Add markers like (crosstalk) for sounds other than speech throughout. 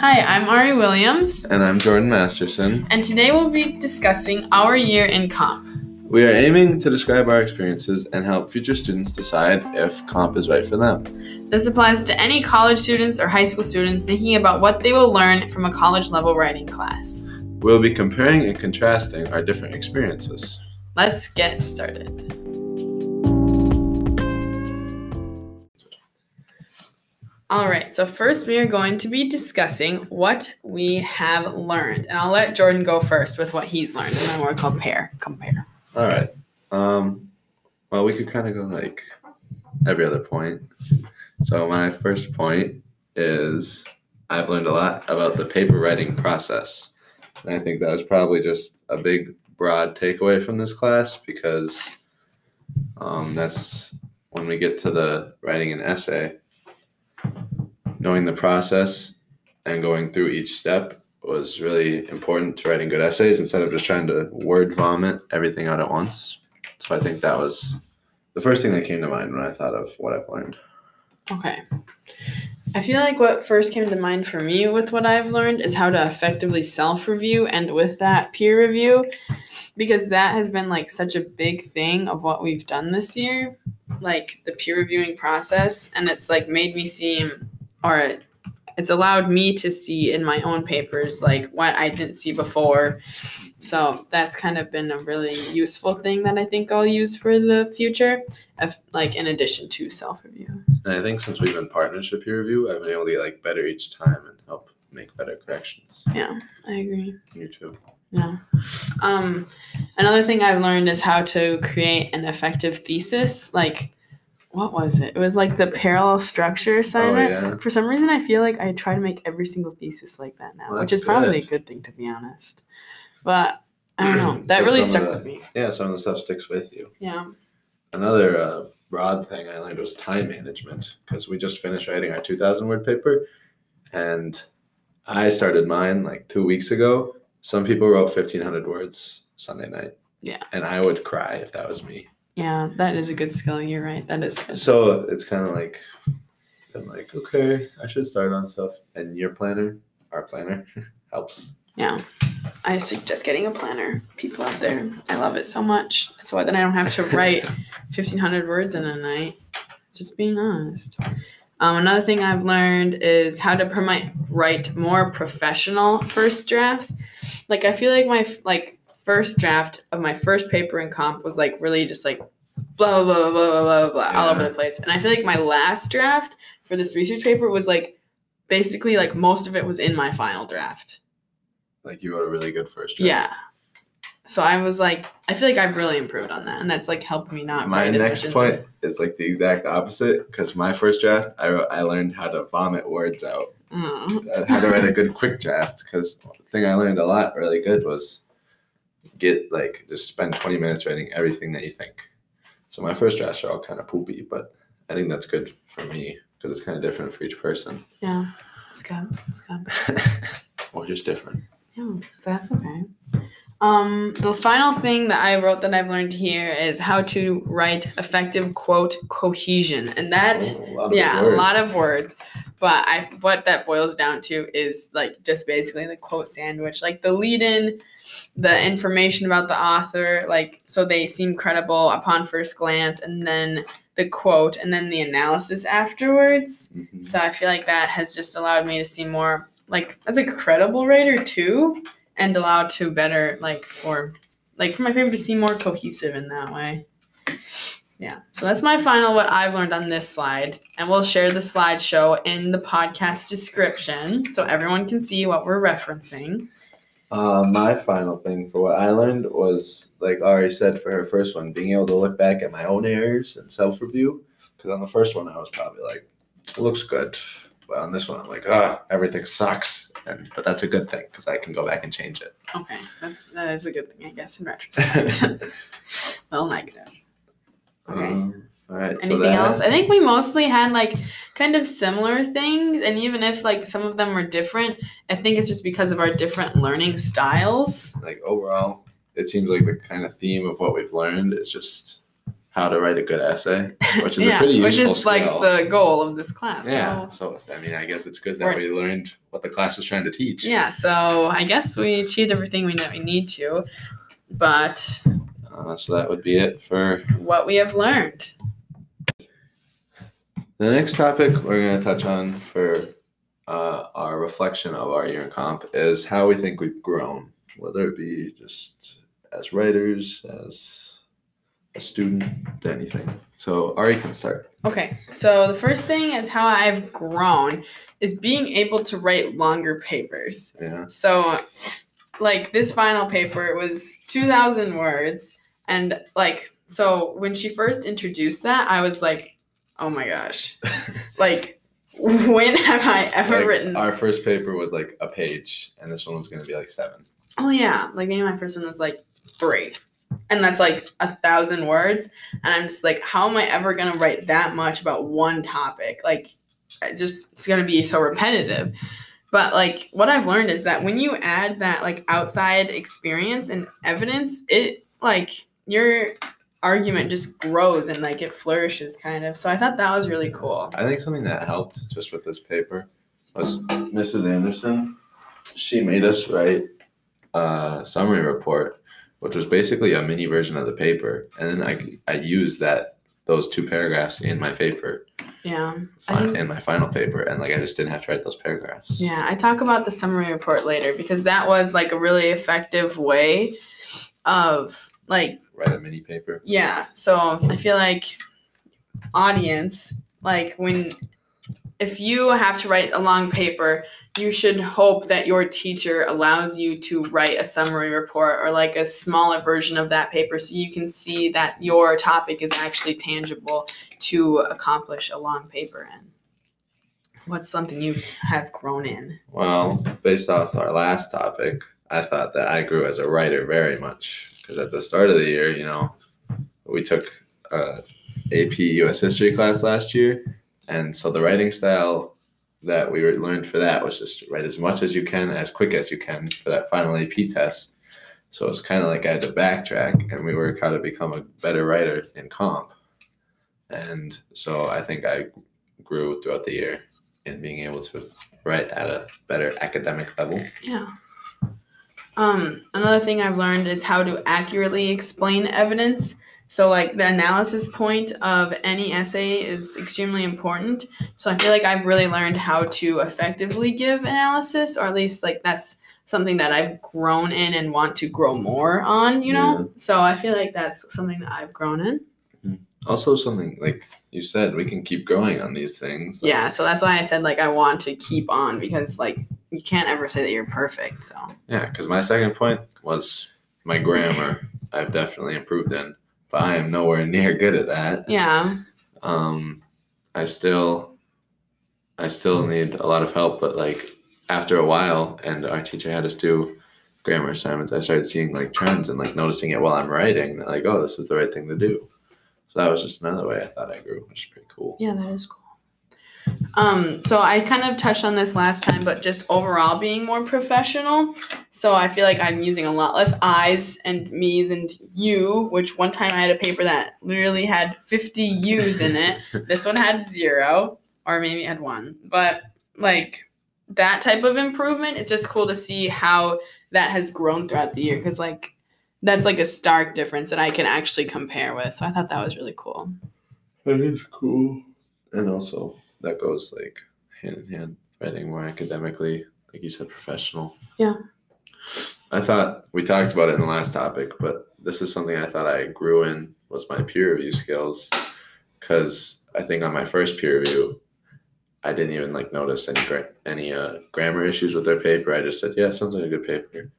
Hi, I'm Ari Williams, And I'm Jordan Masterson. and today we'll be discussing our year in comp. We are aiming to describe our experiences and help future students decide if comp is right for them. This applies to any college students or high school students thinking about what they will learn from a college level writing class. We'll be comparing and contrasting our different experiences. Let's get started. All right, so first we are going to be discussing what we have learned. And I'll let Jordan go first with what he's learned, and then we'll compare. Compare. All right. Um, well, we could kind of go like every other point. So, my first point is I've learned a lot about the paper writing process. And I think that was probably just a big, broad takeaway from this class because um, that's when we get to the writing an essay, knowing the process and going through each step was really important to writing good essays instead of just trying to word vomit everything out at once. So I think that was the first thing that came to mind when I thought of what I've learned. Okay. I feel like what first came to mind for me with what I've learned is how to effectively self review and with that peer review because that has been like such a big thing of what we've done this year, like the peer reviewing process. And it's like made me seem, or it's allowed me to see in my own papers like what I didn't see before. So that's kind of been a really useful thing that I think I'll use for the future, of, like in addition to self review. And I think since we've been partnership peer review, I've been able to get like better each time and help make better corrections. Yeah, I agree. You too. Yeah. Um, another thing I've learned is how to create an effective thesis. Like, what was it? It was like the parallel structure assignment. Oh, yeah. For some reason, I feel like I try to make every single thesis like that now, Well, which is probably a good. thing to be honest. But I don't know. (clears throat) That So really stuck of with me. Yeah, some of the stuff sticks with you. Yeah. Another uh, broad thing I learned was time management because we just finished writing our 2,000 word paper, and I started mine like two weeks ago. Some people wrote 1,500 words Sunday night. Yeah. And I would cry if that was me. Yeah, that is a good skill. You're right. That is good. So it's kind of like, I'm like, okay, I should start on stuff. And your planner, our planner, (laughs) helps. Yeah. I suggest getting a planner. People out there, I love it so much. So then I don't have to (laughs) write 1,500 words in a night. Just being honest. Um, another thing I've learned is how to promote write more professional first drafts. Like I feel like my like first draft of my first paper in comp was like really just like blah blah blah blah blah blah, blah all over the place. And I feel like my last draft for this research paper was like basically like most of it was in my final draft. Like you wrote a really good first draft. Yeah. So I was like, I feel like I've really improved on that, and that's like helped me not. My next point is like the exact opposite because my first draft, I, wrote, I learned how to vomit words out. Mm. uh, how to write a good quick draft because the thing I learned a lot really good was get like just spend 20 minutes writing everything that you think. So my first drafts are all kind of poopy, but I think that's good for me because it's kind of different for each person Yeah, it's good. It's good. or just different. Yeah, that's okay. Um, the final thing that I wrote that I've learned here is how to write effective quote cohesion, and that Oh, a yeah, a lot of words. But I what that boils down to is like just basically the quote sandwich, like the lead in, the information about the author, like so they seem credible upon first glance, and then the quote, and then the analysis afterwards. Mhm. So I feel like that has just allowed me to see more like as a credible writer too, and allowed to better like or like for my paper to seem more cohesive in that way. Yeah. So that's my final what I've learned on this slide. And we'll share the slideshow in the podcast description so everyone can see what we're referencing. Uh, my final thing for what I learned was, like Ari said for her first one, being able to look back at my own errors and self review. Because on the first one, I was probably like, it looks good. But on this one, I'm like, ah, everything sucks. And But that's a good thing because I can go back and change it. Okay. That's that is a good thing, I guess, in retrospect. (laughs) (laughs) well negative. Okay. Um, all right. so Anything that- else? I think we mostly had like kind of similar things, and even if like some of them were different, I think it's just because of our different learning styles. Like overall, it seems like the kind of theme of what we've learned is just how to write a good essay, (laughs) which is a yeah, pretty which useful is like the goal of this class. yeah. Well, So I mean, I guess it's good that we learned what the class was trying to teach. yeah. So I guess we achieved everything we know we need to, but Uh, so that would be it for what we have learned. the next topic we're going to touch on for uh, our reflection of our year in comp is how we think we've grown, whether it be just as writers, as a student, anything. So Ari can start. Okay, so the first thing is how I've grown is being able to write longer papers. Yeah. So, like this final paper it was 2,000 words, and like, so when she first introduced that, I was like, oh my gosh, (laughs) like, when have I ever Like, written? Our first paper was like a page, and this one was going to be like seven. oh yeah, like maybe my first one was like three, and that's like a thousand words, and I'm just like, how am I ever gonna write that much about one topic? Like, it just it's gonna be so repetitive. But like what I've learned is that when you add that like outside experience and evidence, it like your argument just grows and like it flourishes kind of. So I thought that was really cool. I think something that helped just with this paper was Mrs. Anderson. She made us write a summary report, which was basically a mini version of the paper, and then I I used that those two paragraphs in my paper, Yeah. I fi- think- in my final paper, and like I just didn't have to write those paragraphs. Yeah, I talk about the summary report later because that was like a really effective way of like Write a mini paper. yeah. So I feel like audience like when if you have to write a long paper, you should hope that your teacher allows you to write a summary report or like a smaller version of that paper so you can see that your topic is actually tangible to accomplish a long paper in. What's something you have grown in? Well, based off our last topic, I thought that I grew as a writer very much because at the start of the year, you know, we took uh, a AP U.S. History class last year, and so the writing style that we learned for that was just write as much as you can, as quick as you can for that final AP test. So it's kind of like I had to backtrack, and we work how to become a better writer in comp. And so I think I grew throughout the year in being able to write at a better academic level. Yeah. Um, another thing I've learned is how to accurately explain evidence. So, like, the analysis point of any essay is extremely important. So, I feel like I've really learned how to effectively give analysis, or at least, like, that's something that I've grown in and want to grow more on, you know? So, I feel like that's something that I've grown in. Also, something like you said, we can keep going on these things. Yeah. So, that's why I said, like, I want to keep on because, like, you can't ever say that you're perfect. So, Yeah, because my second point was my grammar. I've definitely improved in, but I am nowhere near good at that. yeah. Um, I still, I still need a lot of help. But like after a while, and our teacher had us do grammar assignments, I started seeing like trends and like noticing it while I'm writing. Like, oh, this is the right thing to do. So that was just another way I thought I grew, which is pretty cool. Yeah, that is cool. Um, so I kind of touched on this last time, but just overall being more professional. So I feel like I'm using a lot less I's and me's and you, which one time I had a paper that literally had 50 U's in it. (laughs) this one had zero, or maybe it had one. But like that type of improvement, it's just cool to see how that has grown throughout the year because like that's like a stark difference that I can actually compare with. So I thought that was really cool. That is cool. And also, that goes like hand in hand, writing more academically, like you said, professional. Yeah. I thought we talked about it in the last topic, but this is something I thought I grew in was my peer review skills. Because I think on my first peer review, I didn't even like notice any gra- any uh, grammar issues with their paper. I just said, "Yeah, sounds like a good paper."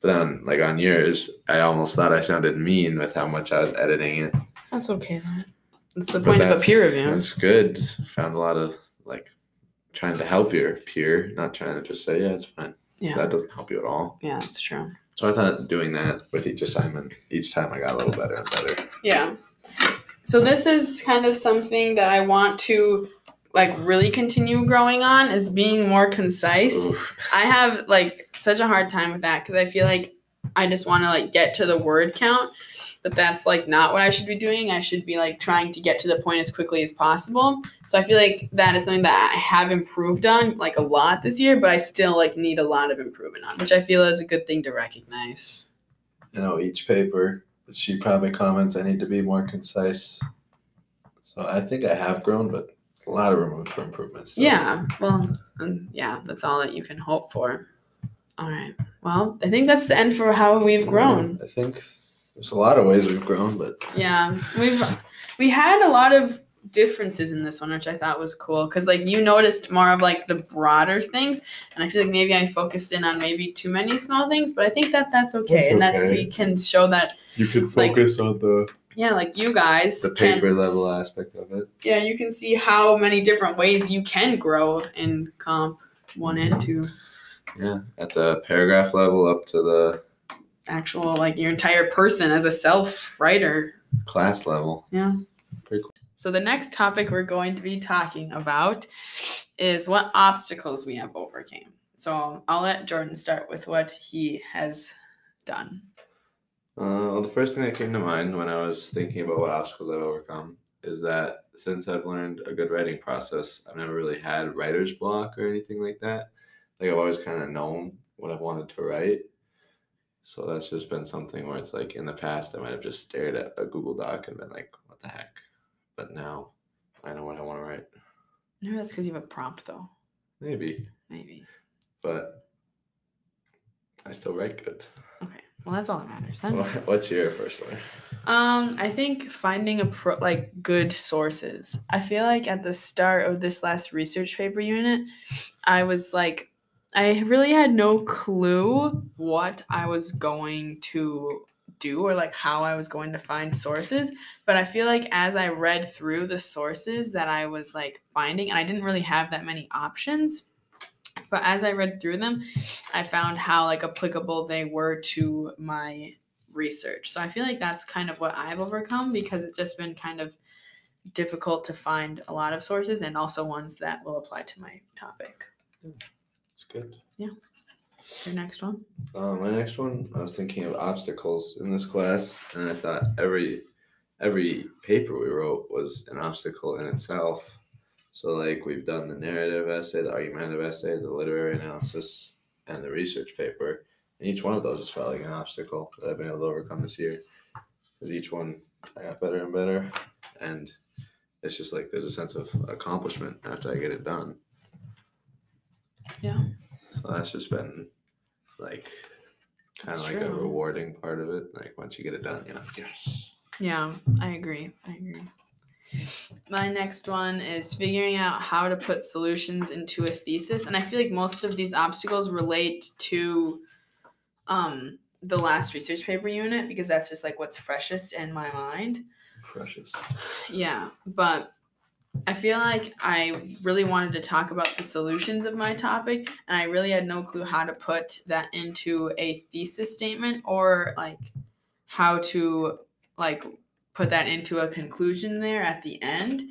But then, like on yours, I almost thought I sounded mean with how much I was editing it. That's okay though. That's the point of a peer review. That's good. Found a lot of like trying to help your peer, not trying to just say, yeah, it's fine. Yeah. That doesn't help you at all. Yeah, that's true. So I thought doing that with each assignment, each time I got a little better and better. Yeah. So this is kind of something that I want to like really continue growing on is being more concise. Oof. I have like such a hard time with that because I feel like I just want to like get to the word count. But that's like not what I should be doing. I should be like trying to get to the point as quickly as possible. So I feel like that is something that I have improved on like a lot this year, but I still like need a lot of improvement on, which I feel is a good thing to recognize. You know, each paper, she probably comments, I need to be more concise. So I think I have grown, but a lot of room for improvement. still. Yeah, well, um, yeah, that's all that you can hope for. All right. Well, I think that's the end for how we've grown. I think there's a lot of ways we've grown, but Yeah, we've we had a lot of differences in this one, which I thought was cool because like you noticed more of like the broader things, and I feel like maybe I focused in on maybe too many small things, but I think that that's okay, That's and that's okay. we can show that you could Like- focus on the yeah, like you guys the can- paper level aspect of it. Yeah, you can see how many different ways you can grow in comp one and two. Yeah, at the paragraph level up to the Actual like your entire person as a self writer. class level. Yeah. So the next topic we're going to be talking about is what obstacles we have overcame. So I'll let Jordan start with what he has done. Uh, well, the first thing that came to mind when I was thinking about what obstacles I've overcome is that since I've learned a good writing process, I've never really had writer's block or anything like that. Like I've always kind of known what I've wanted to write. So that's just been something where it's like in the past I might have just stared at a Google Doc and been like, what the heck? But now I know what I want to write. Maybe that's because you have a prompt though. Maybe. Maybe. But I still write good. Okay. Well that's all that matters then. What's your first one? Um, I think finding a pro like good sources. I feel like at the start of this last research paper unit, I was like I really had no clue what I was going to do or like how I was going to find sources, but I feel like as I read through the sources that I was like finding and I didn't really have that many options, but as I read through them, I found how like applicable they were to my research. So I feel like that's kind of what I've overcome because it's just been kind of difficult to find a lot of sources and also ones that will apply to my topic. Hmm. It's good. Yeah. Your next one? Uh, my next one, I was thinking of obstacles in this class, and I thought every every paper we wrote was an obstacle in itself. So, like we've done the narrative essay, the argumentative essay, the literary analysis, and the research paper, and each one of those has felt like an obstacle that I've been able to overcome this year. Because each one, I got better and better, and it's just like there's a sense of accomplishment after I get it done. Yeah. So that's just been like kind of That's like a rewarding part of it. Like once you get it done, you're like, yes. Yeah, I agree. I agree. My next one is figuring out how to put solutions into a thesis. And I feel like most of these obstacles relate to um, the last research paper unit because that's just like what's freshest in my mind. Precious. Yeah, but I feel like I really wanted to talk about the solutions of my topic, and I really had no clue how to put that into a thesis statement or like how to like put that into a conclusion there at the end.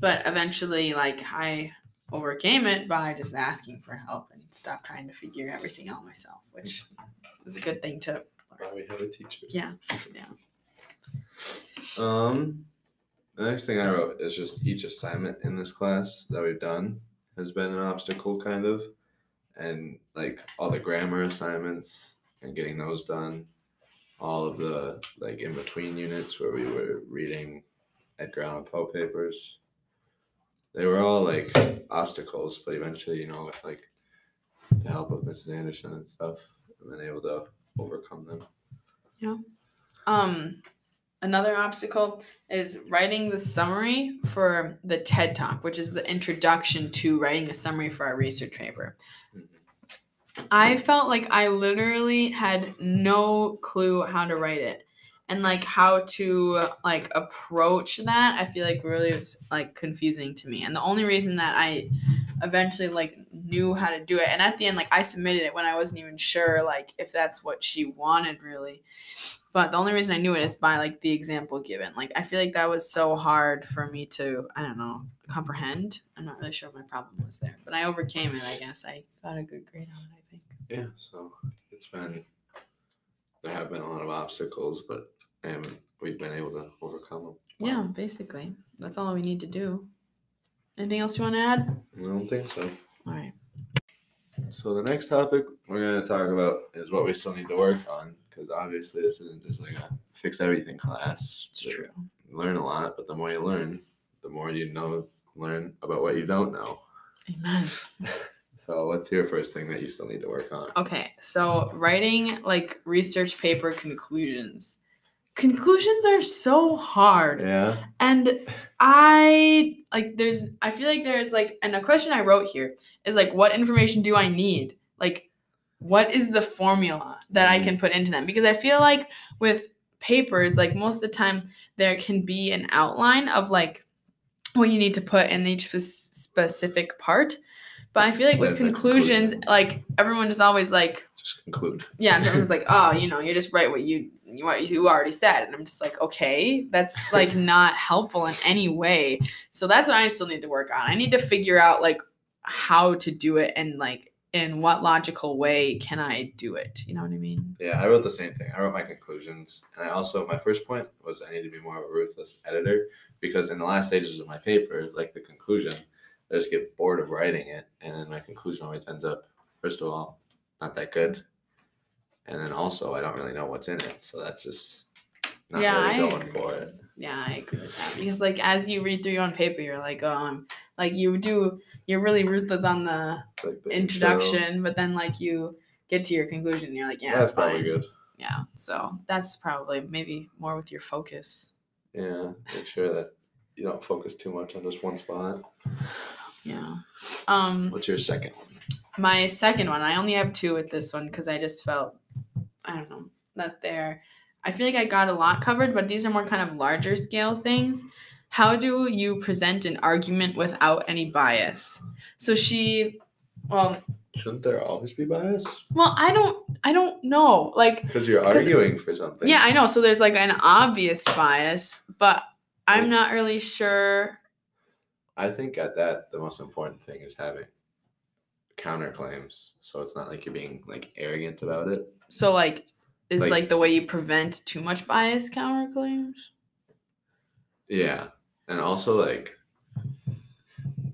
But eventually, like I overcame it by just asking for help and stopped trying to figure everything out myself, which is a good thing to. Why we have a teacher. Yeah, yeah. Um, the next thing I wrote is just each assignment in this class that we've done has been an obstacle, kind of, and like all the grammar assignments and getting those done, all of the like in between units where we were reading Edgar Allan Poe papers. They were all like obstacles, but eventually, you know, with like the help of Mrs. Anderson and stuff, I've been able to overcome them. Yeah. Um, another obstacle is writing the summary for the TED Talk, which is the introduction to writing a summary for our research paper. Mm-hmm. I felt like I literally had no clue how to write it and like how to like approach that. I feel like really was like confusing to me. And the only reason that I eventually like knew how to do it and at the end like I submitted it when I wasn't even sure like if that's what she wanted really. But the only reason I knew it is by like the example given. Like I feel like that was so hard for me to I don't know comprehend. I'm not really sure what my problem was there, but I overcame it. I guess I got a good grade on it. I think. Yeah, so it's been there have been a lot of obstacles, but and we've been able to overcome them. Yeah, basically. That's all we need to do. Anything else you want to add? I don't think so. All right. So the next topic we're going to talk about is what we still need to work on because obviously this isn't just like a fix everything class. It's true. Learn a lot, but the more you learn, the more you know learn about what you don't know. Amen. (laughs) So what's your first thing that you still need to work on? Okay, so writing like research paper conclusions. Conclusions are so hard. Yeah. And I like there's I feel like there's like and a question I wrote here is like what information do I need? Like what is the formula that I can mm-hmm. put into them? Because I feel like with papers like most of the time there can be an outline of like what you need to put in each specific part. But I feel like with conclusions conclusion. like everyone is always like Just conclude. yeah, everyone's like, oh, you (laughs) know, you just write what you what you already said, and I'm just like, okay, that's like (laughs) not helpful in any way. So that's what I still need to work on. I need to figure out like how to do it and like in what logical way can I do it. You know what I mean? Yeah, I wrote the same thing. I wrote my conclusions, and I also my first point was I need to be more of a ruthless editor because in the last stages of my paper, like the conclusion, I just get bored of writing it, and then my conclusion always ends up, first of all, not that good, and then also I don't really know what's in it, so that's just not Yeah, really going for it. Yeah, I agree with that because like as you read through your own paper, you're like, um, like you do, you're really ruthless on the Like the introduction, but then like you get to your conclusion, and you're like, yeah, intro, that's probably good. Yeah, so that's probably maybe more with your focus. Yeah, make sure that you don't focus too much on just one spot. Yeah. Um, What's your second one? my second one, I only have two with this one because I just felt, I don't know, that they're. I feel like I got a lot covered, but these are more kind of larger scale things. How do you present an argument without any bias? So she, well, Shouldn't there always be bias? well, I don't, I don't know, like. Because you're arguing for something. Yeah, I know. So there's like an obvious bias, but I'm not really sure. I think at that the most important thing is having counterclaims. So it's not like you're being like arrogant about it. So like, is Like- like, the way you prevent too much bias counterclaims? Yeah. And also like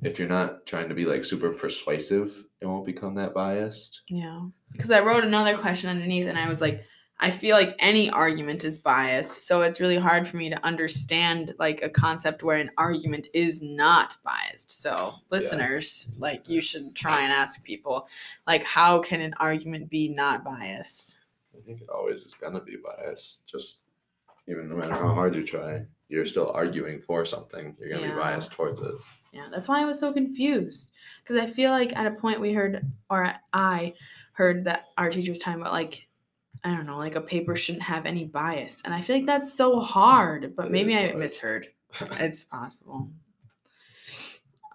if you're not trying to be like super persuasive, it won't become that biased. Yeah. Because I wrote another question underneath, and I was like, I feel like any argument is biased, so it's really hard for me to understand like a concept where an argument is not biased. So listeners, like, you should try and ask people, like, how can an argument be not biased? I think it always is gonna be biased. Just even no matter how hard you try, you're still arguing for something. You're gonna Yeah. be biased towards it. Yeah, that's why I was so confused. Because I feel like at a point we heard, or I heard that our teacher was talking about like, I don't know, like a paper shouldn't have any bias, and I feel like that's so hard. But It maybe is I hard. misheard. (laughs) It's possible.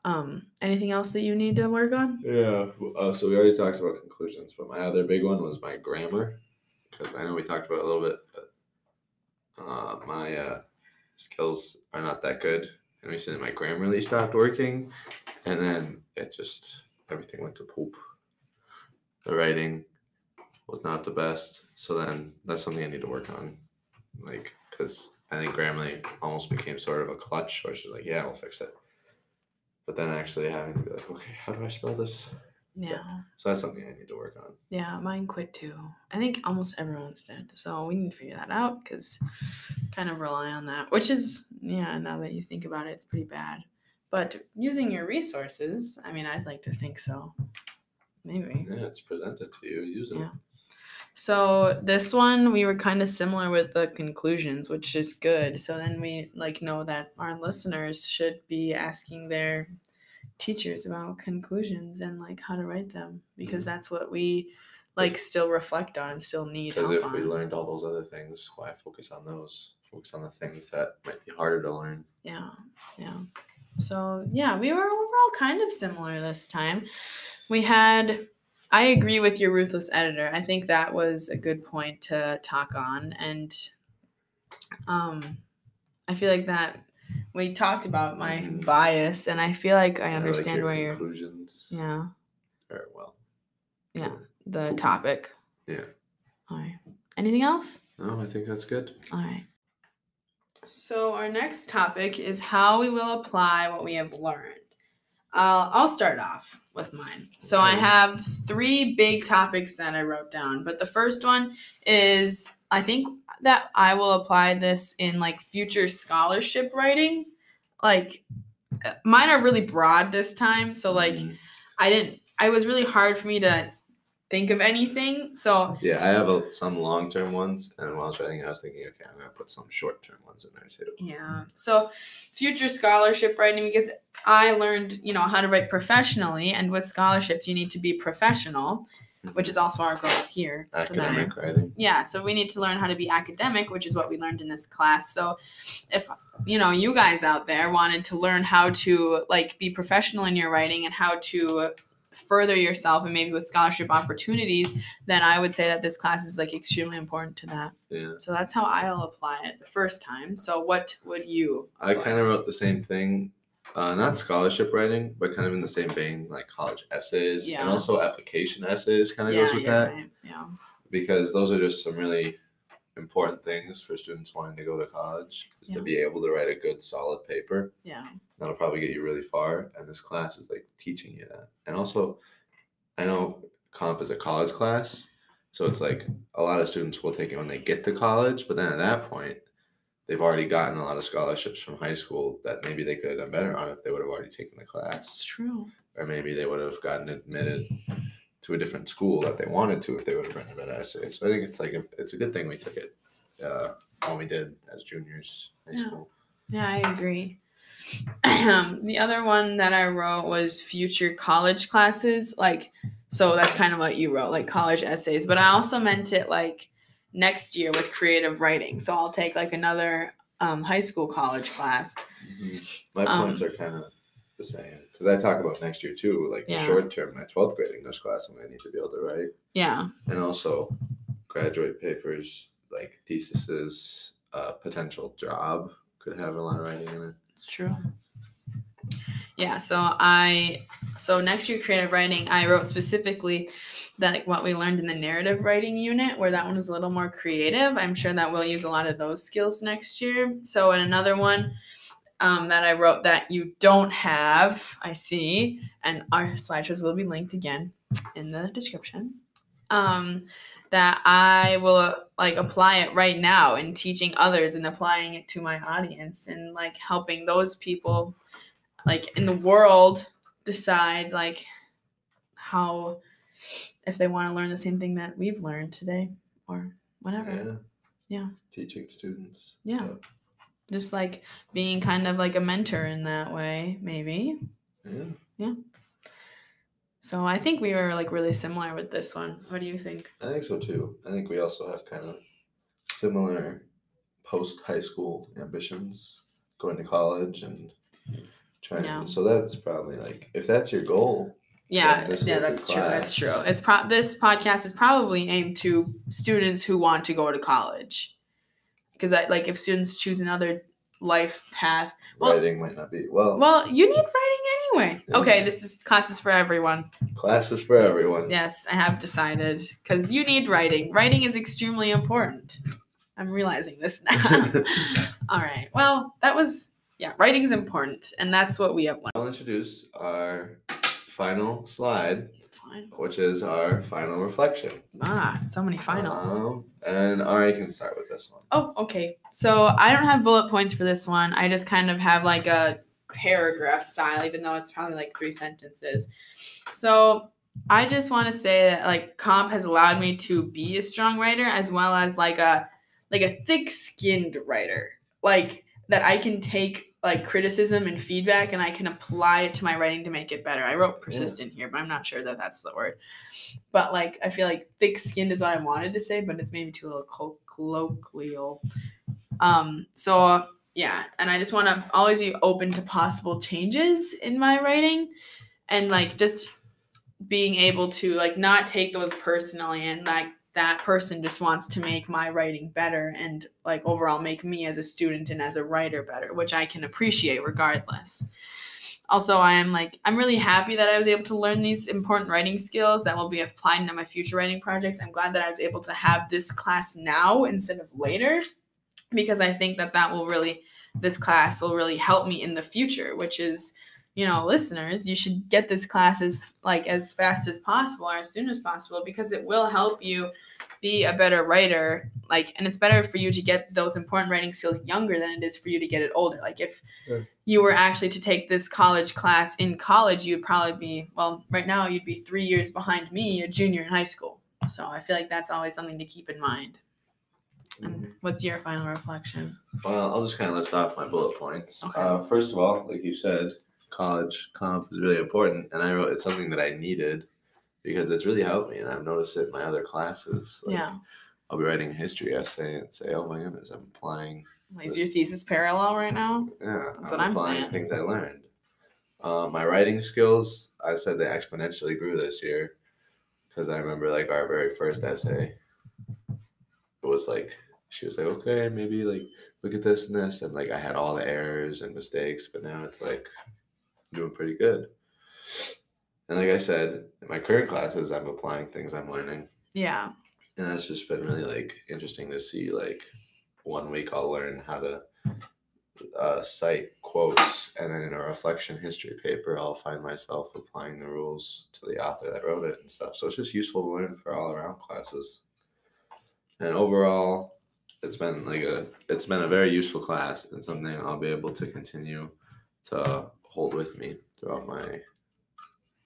Um, anything else that you need to work on? Yeah. Uh, so we already talked about conclusions, but my other big one was my grammar, because I know we talked about a little bit, but uh, my uh, skills are not that good, and recently my Grammarly stopped working, and then it just everything went to poop. The writing was not the best, so then that's something I need to work on, like because I think Grammarly almost became sort of a clutch, where she's like, "Yeah, I'll fix it." But then actually having to be like, okay, how do I spell this? Yeah, So that's something I need to work on. yeah, mine quit too. I think almost everyone's did. So we need to figure that out because kind of rely on that, which is yeah. Now that you think about it, it's pretty bad. But using your resources, I mean, I'd like to think so. Maybe. Yeah, it's presented to you. Use it. Yeah. So this one we were kind of similar with the conclusions, which is good. So then we like know that our listeners should be asking their teachers about conclusions and like how to write them because Mhm. that's what we like still reflect on and still need Because if we learned all those other things, why focus on those? Focus on the things that might be harder to learn. Yeah, yeah. So yeah, we were overall kind of similar this time. We had I agree with your ruthless editor. I think that was a good point to talk on and um I feel like that we talked about my bias and I feel like I Yeah, like understand your where you're conclusions. yeah, Or well. Yeah. the topic. Yeah. All right. Anything else? No, I think that's good. All right. So our next topic is how we will apply what we have learned. Uh, I'll start off with mine. So I have three big topics that I wrote down, but the first one is I think that I will apply this in like future scholarship writing. Like mine are really broad this time, so like Mhm. I didn't. I was really hard for me to think of anything. So Yeah, I have a, some long term ones, and while I was writing, I was thinking, okay, I'm gonna put some short term ones in there too. Yeah. So future scholarship writing because I learned, you know, how to write professionally and with scholarships you need to be professional, which is also our goal here. Academic writing. Yeah, so we need to learn how to be academic, which is what we learned in this class. So if you know, you guys out there wanted to learn how to like be professional in your writing and how to further yourself and maybe with scholarship opportunities, then I would say that this class is like extremely important to that. Yeah, So that's how I'll apply it the first time. So what would you I kind of wrote the same thing. Uh, not scholarship writing, but kind of in the same vein, like college essays Yeah. and also application essays kind of yeah, goes with yeah, that right, yeah. because those are just some really important things for students wanting to go to college is to be able to write a good solid paper Yeah. that'll probably get you really far and this class is like teaching you that and also i know comp is a college class so it's like a lot of students will take it when they get to college but then at that point they've already gotten a lot of scholarships from high school that maybe they could have done better on if they would have already taken the class. It's true. or maybe they would have gotten admitted to a different school that they wanted to if they would have written a better essay so i think it's like a, it's a good thing we took it uh, when we did as juniors in high Yeah. school Yeah, I agree. the other one that I wrote was future college classes. Like, so that's kind of what you wrote, like college essays. But I also meant it like next year with creative writing. So I'll take like another um, high school college class. My Um, points are kind of the same because I talk about next year too, like Yeah. short term, my 12th grade English class, I'm going to need to be able to write. Yeah. And also graduate papers, like theses, uh, potential job could have a lot of writing in it. It's true. Yeah, so I so next year creative writing, I wrote specifically that like what we learned in the narrative writing unit, where that one was a little more creative. I'm sure that we'll use a lot of those skills next year. So in another one um, that I wrote that you don't have, I see, and our slideshows will be linked again in the description. Um, that I will like apply it right now and teaching others and applying it to my audience and like helping those people like in the world decide like how if they want to learn the same thing that we've learned today or whatever. Yeah. Yeah. Teaching students. Yeah. stuff. Just like being kind of like a mentor in that way, maybe. Yeah. Yeah. So I think we were like really similar with this one. What do you think? I think so too. I think we also have kind of similar post high school ambitions, going to college and trying. Yeah. So that's probably like, if that's your goal, Yeah, Yeah, this is yeah, a good that's true. That's true. It's pro- this podcast is probably aimed to students who want to go to college, because I like if students choose another life path. Well- writing might not be. Well, Well, you need writing anyway. Yeah. Okay, this is classes for everyone. classes for everyone. Yes, I have decided because you need writing. Writing is extremely important. I'm realizing this now. (laughs) (laughs) All right. Well, that was yeah. Writing is important, and that's what we have learned. I'll introduce our final slide, Fine. which is our final reflection. Ah, so many finals. Um, and Ari can start with this one. Oh, okay. So I don't have bullet points for this one. I just kind of have like a paragraph style, even though it's probably like three sentences. So I just want to say that like comp has allowed me to be a strong writer as well as like a like a thick-skinned writer. Like that I can take like criticism and feedback and I can apply it to my writing to make it better. I wrote persistent here, but I'm not sure that that's the word. But like I feel like thick-skinned is what I wanted to say, but it's maybe too little col- colloquial. Um, so yeah, and I just want to always be open to possible changes in my writing, and like just being able to like not take those personally and like that person just wants to make my writing better and like overall make me as a student and as a writer better, which I can appreciate regardless. Also, I am like I'm really happy that I was able to learn these important writing skills that will be applied into my future writing projects. I'm glad that I was able to have this class now instead of later because I think that that will really this class will really help me in the future, which is you know listeners you should get this class as like as fast as possible or as soon as possible because it will help you be a better writer like and it's better for you to get those important writing skills younger than it is for you to get it older like if Yeah. you were actually to take this college class in college you'd probably be well right now you'd be three years behind me a junior in high school so i feel like that's always something to keep in mind and what's your final reflection Well, I'll just kind of list off my bullet points. Okay. Uh, first of all, like you said, college comp is really important, and I wrote it's something that I needed because it's really helped me, and I've noticed it in my other classes. Like, yeah I'll be writing a history essay and say, "Oh my goodness, I'm applying." is your thesis parallel right now Yeah, That's what I'm saying. Things I learned. Uh, my writing skills, I said they exponentially grew this year because I remember like our very first essay. It was like she was like, okay, maybe like look at this and this, and like I had all the errors and mistakes, but now it's like I'm doing pretty good. And like I said, in my current classes, I'm applying things I'm learning, yeah and that's just been really like interesting to see. Like one week I'll learn how to uh, cite quotes, and then in a reflection history paper, I'll find myself applying the rules to the author that wrote it and stuff. So it's just useful to learn for all around classes. And overall, it's been like a it's been a very useful class and something I'll be able to continue to hold with me throughout my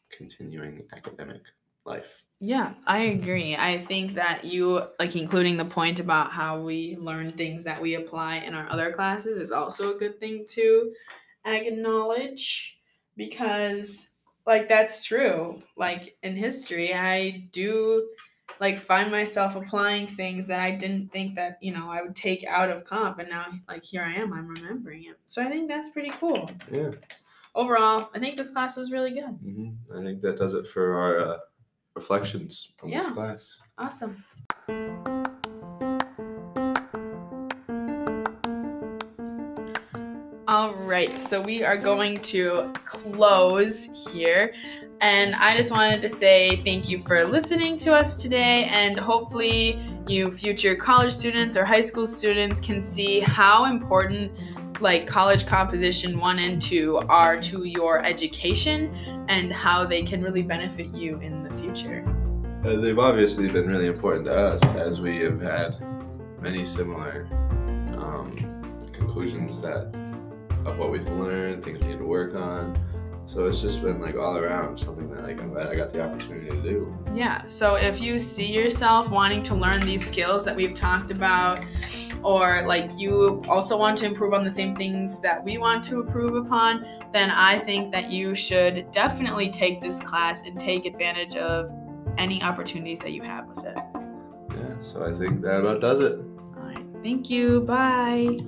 continuing academic life. Yeah, I agree. I think that you like including the point about how we learn things that we apply in our other classes is also a good thing to acknowledge because like that's true. Like in history, I do like find myself applying things that I didn't think that, you know, I would take out of comp and now like here I am, I'm remembering it. So I think that's pretty cool. Yeah. Overall, I think this class was really good. hmm I think that does it for our uh, reflections on this class. Awesome. All right, so we are going to close here. And I just wanted to say thank you for listening to us today. And hopefully, you future college students or high school students can see how important like college composition one and two are to your education and how they can really benefit you in the future. Uh, they've obviously been really important to us as we have had many similar um, conclusions that of what we've learned, things we need to work on. So it's just been like all around something that like I'm glad I got the opportunity to do. Yeah, so if you see yourself wanting to learn these skills that we've talked about, or like you also want to improve on the same things that we want to improve upon, then I think that you should definitely take this class and take advantage of any opportunities that you have with it. Yeah, so I think that about does it. All right, thank you. Bye.